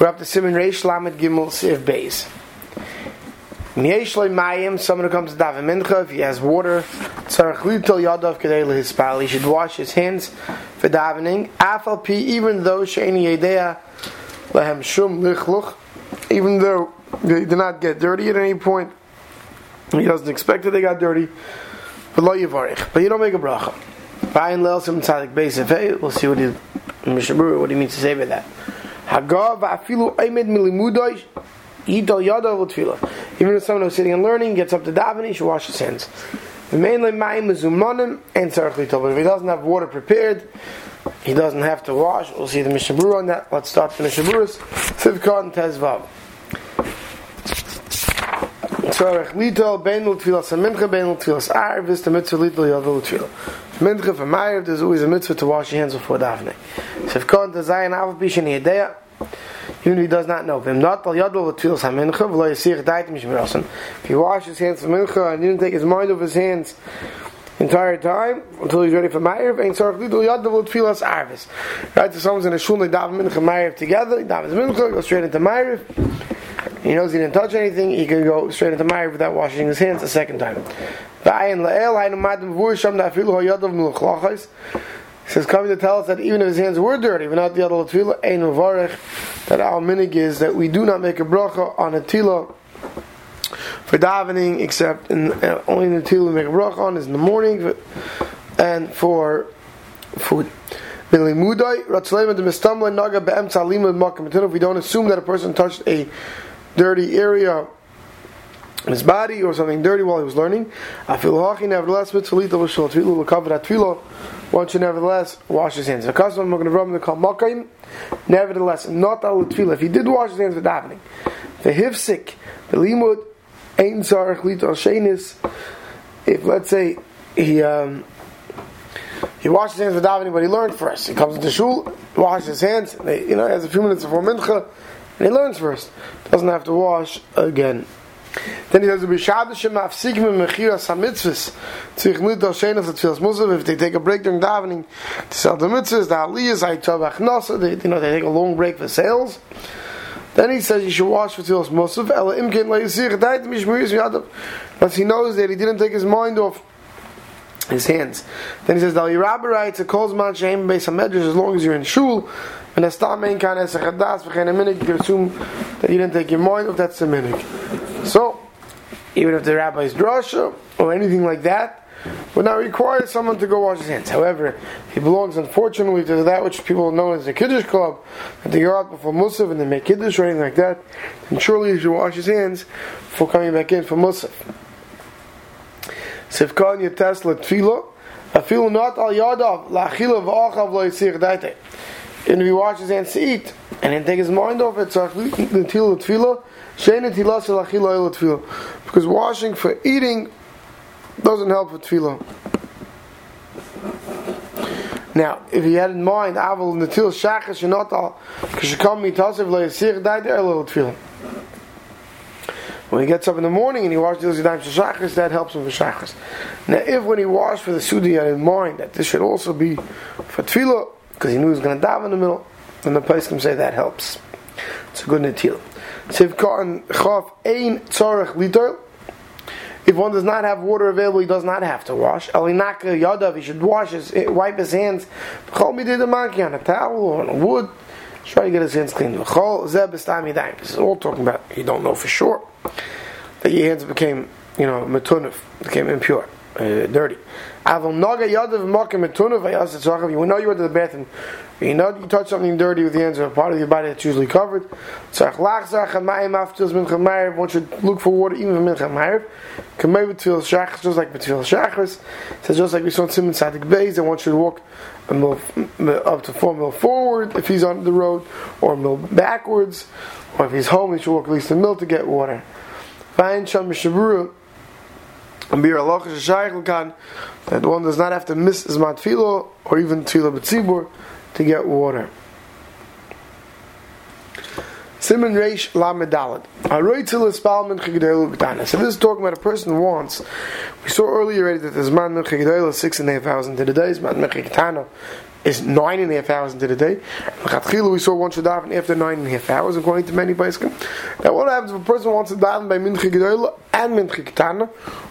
We're up to Siman Reish Lamed Gimel Siv Beis. Mieshloi Mayim, someone who comes to Daven Mincha, if he has water, Tzarech Litel Yadav Kedei Lehispal, he should wash his hands for davening. Afal Pi, even though Sheini Yedea Lehem Shum Lichluch, even though they did not get dirty at any point, he doesn't expect that they got dirty, but Lo Yivarich, but you don't make a bracha. Vayin Leil Sim Tzadik Beis we'll see what he, what he means to say by that. Even if someone who's sitting and learning gets up to davening, he should wash his hands. Mainly Mezumanim and Tzarech But if he doesn't have water prepared, he doesn't have to wash. We'll see the Mishabur on that. Let's start the Mishaburas. Fivkot and Tezvav. Tzarech Litol Ben L'Tfilas Mincha Ben L'Tfilas Arv is the mitzvah Litol Yadav L'Tfilah. Mincha for Ma'ariv, there's always a mitzvah to wash your hands before davening. Fivkot and Tezayin Avav Bishan Yedeya even if he does not know. If he washes his hands for mincha and didn't take his mind off his hands entire time until he's ready for Ma'ariv, and so tefillas arvis. Right, so someone's in a shul, they daven mincha Ma'ariv together, he davens mincha, goes straight into Ma'ariv. He knows he didn't touch anything, he can go straight into Ma'ariv without washing his hands a second time. He says, coming to tell us that even if his hands were dirty, without the other tefillah, ein varech, that our minig is that we do not make a bracha on a tefillah for davening, except in uh, only in the tefillah we make a bracha on is in the morning, and for food. If we don't assume that a person touched a dirty area his body or something dirty while he was learning. Nevertheless will cover that tefillah. One should nevertheless wash his hands. To. Nevertheless, not al tefillah. If he did wash his hands with davening, the hifsik, the limud, ein tzarich lit al shenis. If let's say he um, he washes his hands with davening, but he learned first. He comes into shul, washes his hands. You know, has a few minutes before mincha, and he learns first. Doesn't have to wash again. Then he says, "B'shad shem afsik me mechira samitzvus tzich nit do shein of the tefillas musav if they take a break during davening to sell the mitzvahs, the aliyahs, I tov achnasa, they you know they take a long break for sales." Then he says you should wash for tefillas musav. Ela imkin leisich dait mishmuris yadav, because he knows that he didn't take his mind off his hands. Then he says, "Dal Yerabba writes, it calls man shem beis hamedrash as long as you're in shul." And a stam main kind of sechadas v'chein a minute, you assume that you didn't take your mind off. That's a minute. So, even if the rabbi's drasha or anything like that, would not require someone to go wash his hands. However, he belongs unfortunately to that which people know as the Kiddush Club, that they go out before Musaf and they make Kiddush or anything like that, then surely he should wash his hands before coming back in for Musaf. Sivkan Yates Latfilo, Afilu not al Yadav, Lachila V'achav Lo Yisir Daite. And if he washes his hands to eat, and then take his mind off it, so Tilo Tfilo, because washing for eating doesn't help with tefillah. Now, if he had in mind aval natil shachas shenotal kishakam mitasev le'asir died there a little tefillah. When he gets up in the morning and he washes his yadayim shachas, that helps him for shachas. Now, if when he washed for the sudi he had in mind that this should also be for tefillah, because he knew he was going to dive in the middle, then the place can say that helps. It's a good natil. Chav Ein Tzorech. If one does not have water available, he does not have to wash. Alinaka Yadav, he should wash his, wipe his hands. Chol did a monkey on a towel or on a wood. Try to get his hands clean. This is all talking about, you don't know for sure, that your hands became, you know, metunif, became impure, uh, dirty. You know you went to the bathroom you know you touch something dirty with the hands of a part of your body that's usually covered. So, one should look for water even from just like b'tfil shachas. says just like we saw in Siman Sadik Beis, that one should walk a mil, up to four mil forward if he's on the road, or a mil backwards, or if he's home, he should walk at least a mil to get water. And that one does not have to miss his matfilo or even tefillah b'tzibur to get water. Siman Reish Lamedalad. So this is talking about a person who wants. We saw earlier that there's man mechigdela six and a half hours into the days, man mechigtana is nine and a half hours into the day. Chatchila, we saw one should daven after nine and a half hours, according to many Paiskim. Now, what happens if a person wants to daven by Mincha and Mincha Ketana,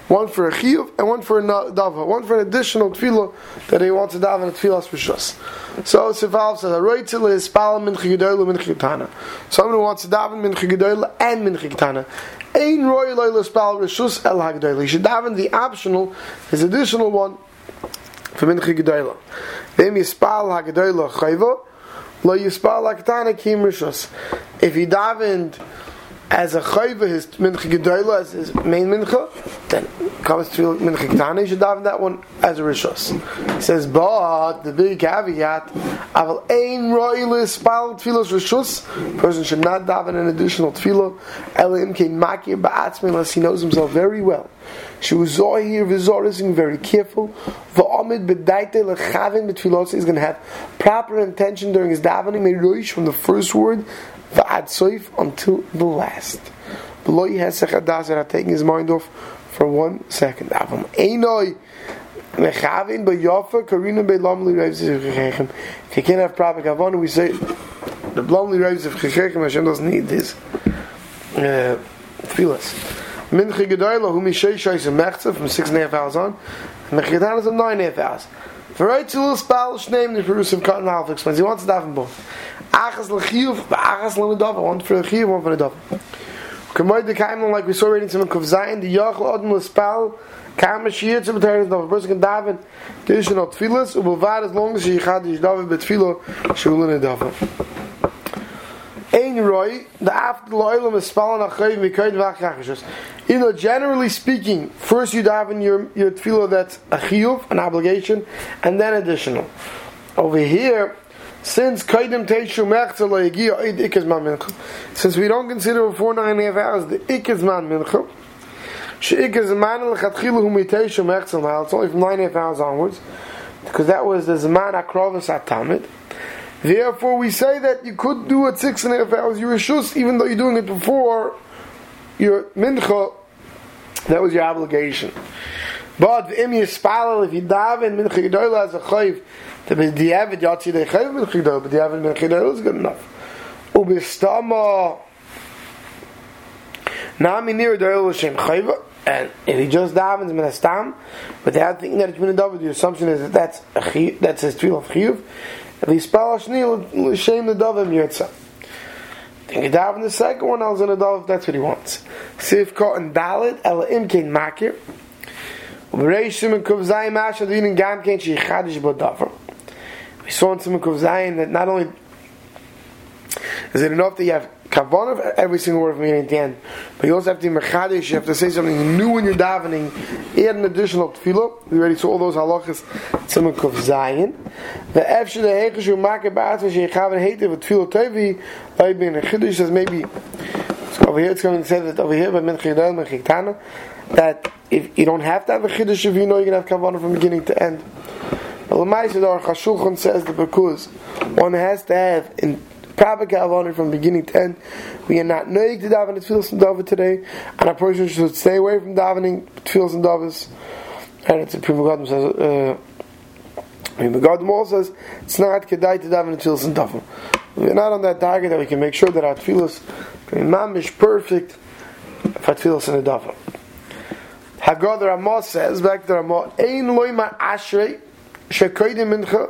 one for a Chiyuv and one for a Dava, one for an additional Tefillah that he wants to daven at Tefillah Rishus. So, Sival says, Aroitzil is Spal Mincha Gedola, Mincha Ketana. Someone who wants to daven Mincha and Mincha Ketana. Ein Roy Loila Spal Rishus El HaGedola. He should daven the optional, his additional one, for Mincha Gedola. Vem yispal hagadola chayva, lo yispal hakatana kim rishos. If he davened as a chayva, his mincha gedola, as his main mincha, then comes to mincha ketana, he should daven that one as a rishos. He says, but the big caveat, aval ein roilis spal tfilos rishos, person should not daven an additional tefillah, elim kein makir ba'atzmi, unless he knows himself very well. She was here vizorising very careful. Va'amid b'daite lechavin b'tfilos is going to have proper intention during his davening. Meiroish from the first word va'ad soif until the last. Below he has sechadazer taking his mind off for one second. Avam einoi mechavin b'yofa karina be'lam li reivs If you can't have proper kavanah, we say the blomli reivs of chechechem. Hashem doesn't need this. Uh, tefillas. Mincha Gedoyla, whom is Sheishais and Mechza from six and a half hours on, and Mechidan is nine and a half hours. For right to little spell, name the Perusiv Cotton Alpha explains. He wants daven both. Achas l'chiyuv, achas l'medav, one for the chiyuv, one for the dav. Kamoy the kaimon, like we saw reading some Kuf Zayin, the Yachal Odin l'spell, Kam Mashiach to B'teres Dav. A person can daven, Kedushin of Tfilas, Ubilvad, as long as he had his daven, B'tfilo, Shulun Daven. Ein Roy, the after Loilam is spalling Achayiv Mikayin Vachachashus. You know, generally speaking, first you have in your, your tefillah that's a chiyuv, an obligation, and then additional. Over here, since Kaidim Teishu Mechza Lo Yegiya Eid Ikazman Mincha, since we don't consider before nine and a half hours the Ikazman Mincha, Sheikazman Lechatchilu Humi Teishu Mechza it's only from nine and a half hours onwards, because that was the Zman Akrovas Atamid, Therefore, we say that you could do it six and a half hours You Yerusha, even though you're doing it before your mincha. That was your obligation. But if you daven mincha gedola as a chayv to be diavad yatsi de chayv mincha gedola, but diavad mincha gedola is good enough. Ubistama nami near dola l'shem chayva. And if he just davens minastam, the other thing that it's a the assumption is that that's a that's his tefillah of chiyuv. If the yirtza. Then he daven the second one, I was in a dav, that's what he wants. Sif and dalit, ela imkein makir. Uberei Shimon Kuv Zayin Masha Dinin Gam Kein Shi Chadish Bodavar. We saw in Shimon Kuvzayin that not only is it enough that you have kavanah of every single word from beginning to end. But you also have to be mechadish, you have to say something new when you're davening, add an additional tefillah. We already saw all those halachas, tzimuk of zayin. The efshe the hechesh u makar ba'at v'shei chavan heitev with tefillah tevi, like being a chiddush says maybe, over here it's going to say that over here by Minch Yidel, Minch that if you don't have to have a chiddush if you know you're going to have kavanah from beginning to end. But Lamaisa, the Aruch says that because one has to have in proper kavanah from beginning to end. We are not noig to daven tefillas and daven today, and a person should stay away from davening tefillas and davas. And it's a proof of God says. Uh, God also says it's not kedai to daven tefillas and daven. We're not on that target that we can make sure that our tefillas be mamish perfect for tefillas and a daven. Haggadah Ramah says back to Ramah, "Ein loyma ashrei shekoidim mincha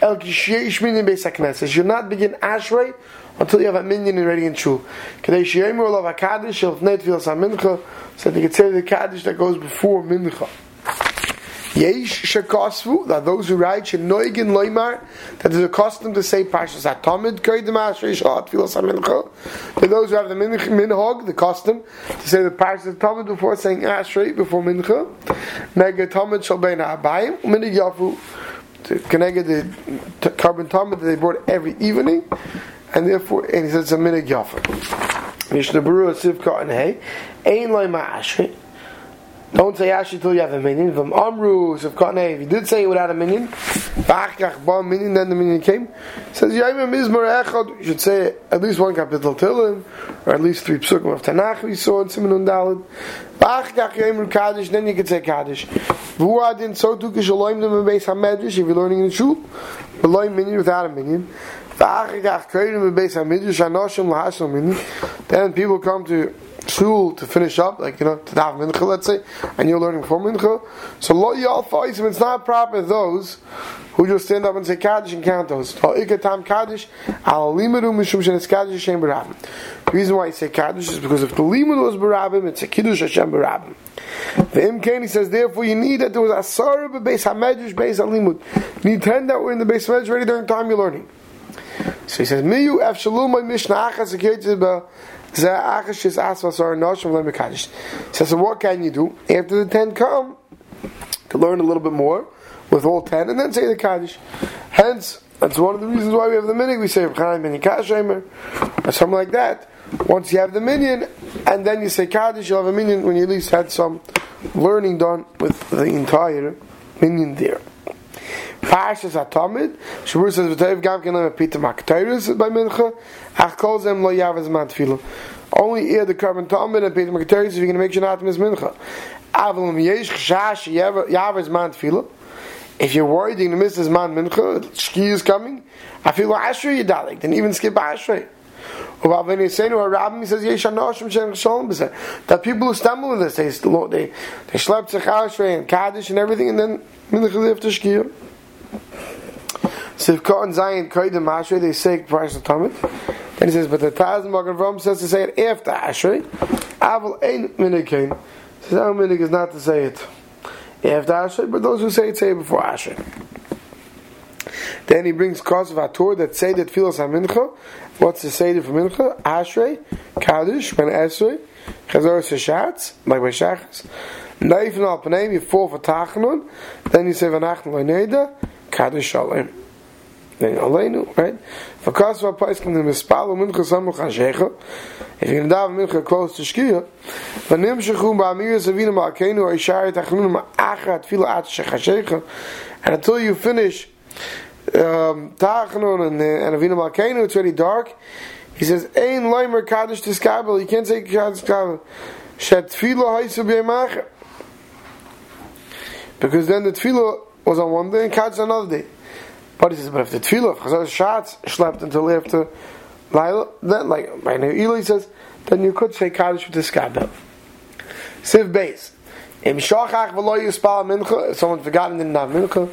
El Kishiyish Minyan Beis HaKnesses. You'll not begin Ashrei until you have a minyan ready in Shul. Kadei Shiyemur Olav HaKadosh Shel Fnei Tfilas HaMincha so they could say the Kaddish that goes before Mincha. Yesh Shekosvu, that those who write Shenoigin Loimar, that is accustomed to say Parshas atomid Koidim Ashrei Shal Tfilas HaMincha. To those who have the minhag, the custom, to say the Parshas HaTamid before saying Ashrei before Mincha. Mega Tamid Shal Bein HaBayim, Minig Yafu, connected the carbon tamid that they brought every evening, and therefore, and he says it's a minig yafa. Mishnah Berurah Sivka and Hey, Ein Loi Ma'ashri. Don't say Asher till you have a minion. From Amru, if if you did say it without a minion, Bachkach ba minion, then the minion came. Says Yaimim Mizmar Echad. You should say at least one capital Tillim, or at least three psukim of Tanakh we saw in Siman Dalad. Kaddish, then you could say Kaddish. Vuadin. If you're learning in the shul, minion without a minion. Then people come to shul to finish up, like you know, to daven mincha, let's say, and you're learning for mincha. So lo yal faisim, it's not proper those who just stand up and say kaddish and count those. Ikatam kaddish al limudu mishum shenes kaddish Hashem barabim. The reason why you say kaddish is because if the limud was barabim, it's a kiddush Hashem barabim. The Imkain he says therefore you need that there was a asara base hamedrash base alimud. You need ten that were in the base medrash ready during time you're learning. So he says, Miyu F Shalom Mishnah Achas Says, so what can you do? After the ten come, to learn a little bit more with all ten and then say the Kaddish. Hence, that's one of the reasons why we have the minig. We say or something like that. Once you have the minion, and then you say Kaddish, you'll have a minion when you at least had some learning done with the entire minion there. Parshas Atamid, Shabur says, V'toiv gam ken lem pita by mincha, ach kol zem lo yavaz man tefillah. Only ear the carbon tamid and pita maktayrus if you're going to make sure not to miss mincha. Avalum yesh chashash yavaz man tefillah. If you're worried you're going to miss man mincha, shki is coming, I feel like ashrei yadalik, then even skip ashrei. That people who stumble in this, they, they, they schlep and kaddish and everything, and then mincha after shkiyah. Sivka and Zayin Koidim Ashrei, they say of Tamid. Then he says, but the Taz Magen Ram says to say it after Ashrei. Aval ein minikain. Says our minik is not to say it after Ashrei, but those who say it say it before Ashrei. Then he brings cause of Atur that say that Filos HaMincha. What's the Seder for Mincha? Ashrei, Kaddish, Ben Esrei, Chazor Seshatz, like by Shachas. Naif and Alpaneim, you fall for Tachanun. Then you say Vanachn Loineda, Kaddish Shalem. Aleinu, right? For Kasva Paiskim, the Mispalo Mincha Samuch HaShecha. If you're going to daven Mincha close to Shkia, Vanim Shechum Ba'amir Zavina Ma'akenu, Aishari Tachanun Ma'achat Fila At HaShecha. And until you finish um, Tachanun and, and Avina Ma'akenu, it's already dark. He says, Ein Leimer Kaddish Tiskabel. You can't say Kaddish Tiskabel. Shet Tfila Haisu B'yemacha. Because then the Tfila was on one day and Kaddish another day. But he says, but if the tefillah of Chazal Shatz slept until after Laila, then like by Eli says, then you could say Kaddish with the skabel. Siv base. Im shachach v'lo yispal mincha, if someone's forgotten didn't have mincha,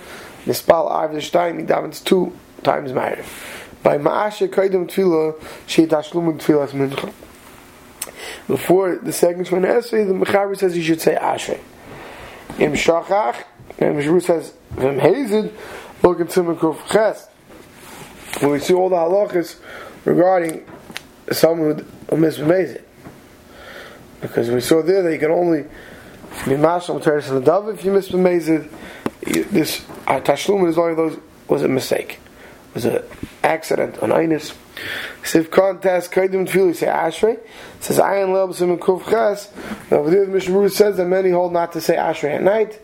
nispal arv the he davens two times married. By ma'ashe kaidem tefillah, she tashlum tefillah mincha. Before the second one essay, the Mechaber says you should say ashe. Im shachach, and Mishru says, v'im hazid, Look at Siman Kuf Ches, where we see all the halachas regarding someone who, who misbemazed Because we saw there that you can only be mashal teres and the dove if you misbemazed. This uh, tashlum is only those was a mistake, was an accident, an inus. Siv contest kaidim tefillah say ashrei says ayin lel b'siman kuf ches. Now over there the Mishnah says that many hold not to say ashrei at night.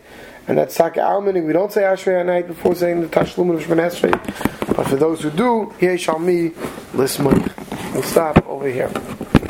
And that's Taka Almaning. We don't say Ashrei at night before saying the Tashlum of Shemon Esrei. But for those who do, Yesh Al Mi, Lismon. We'll stop over here.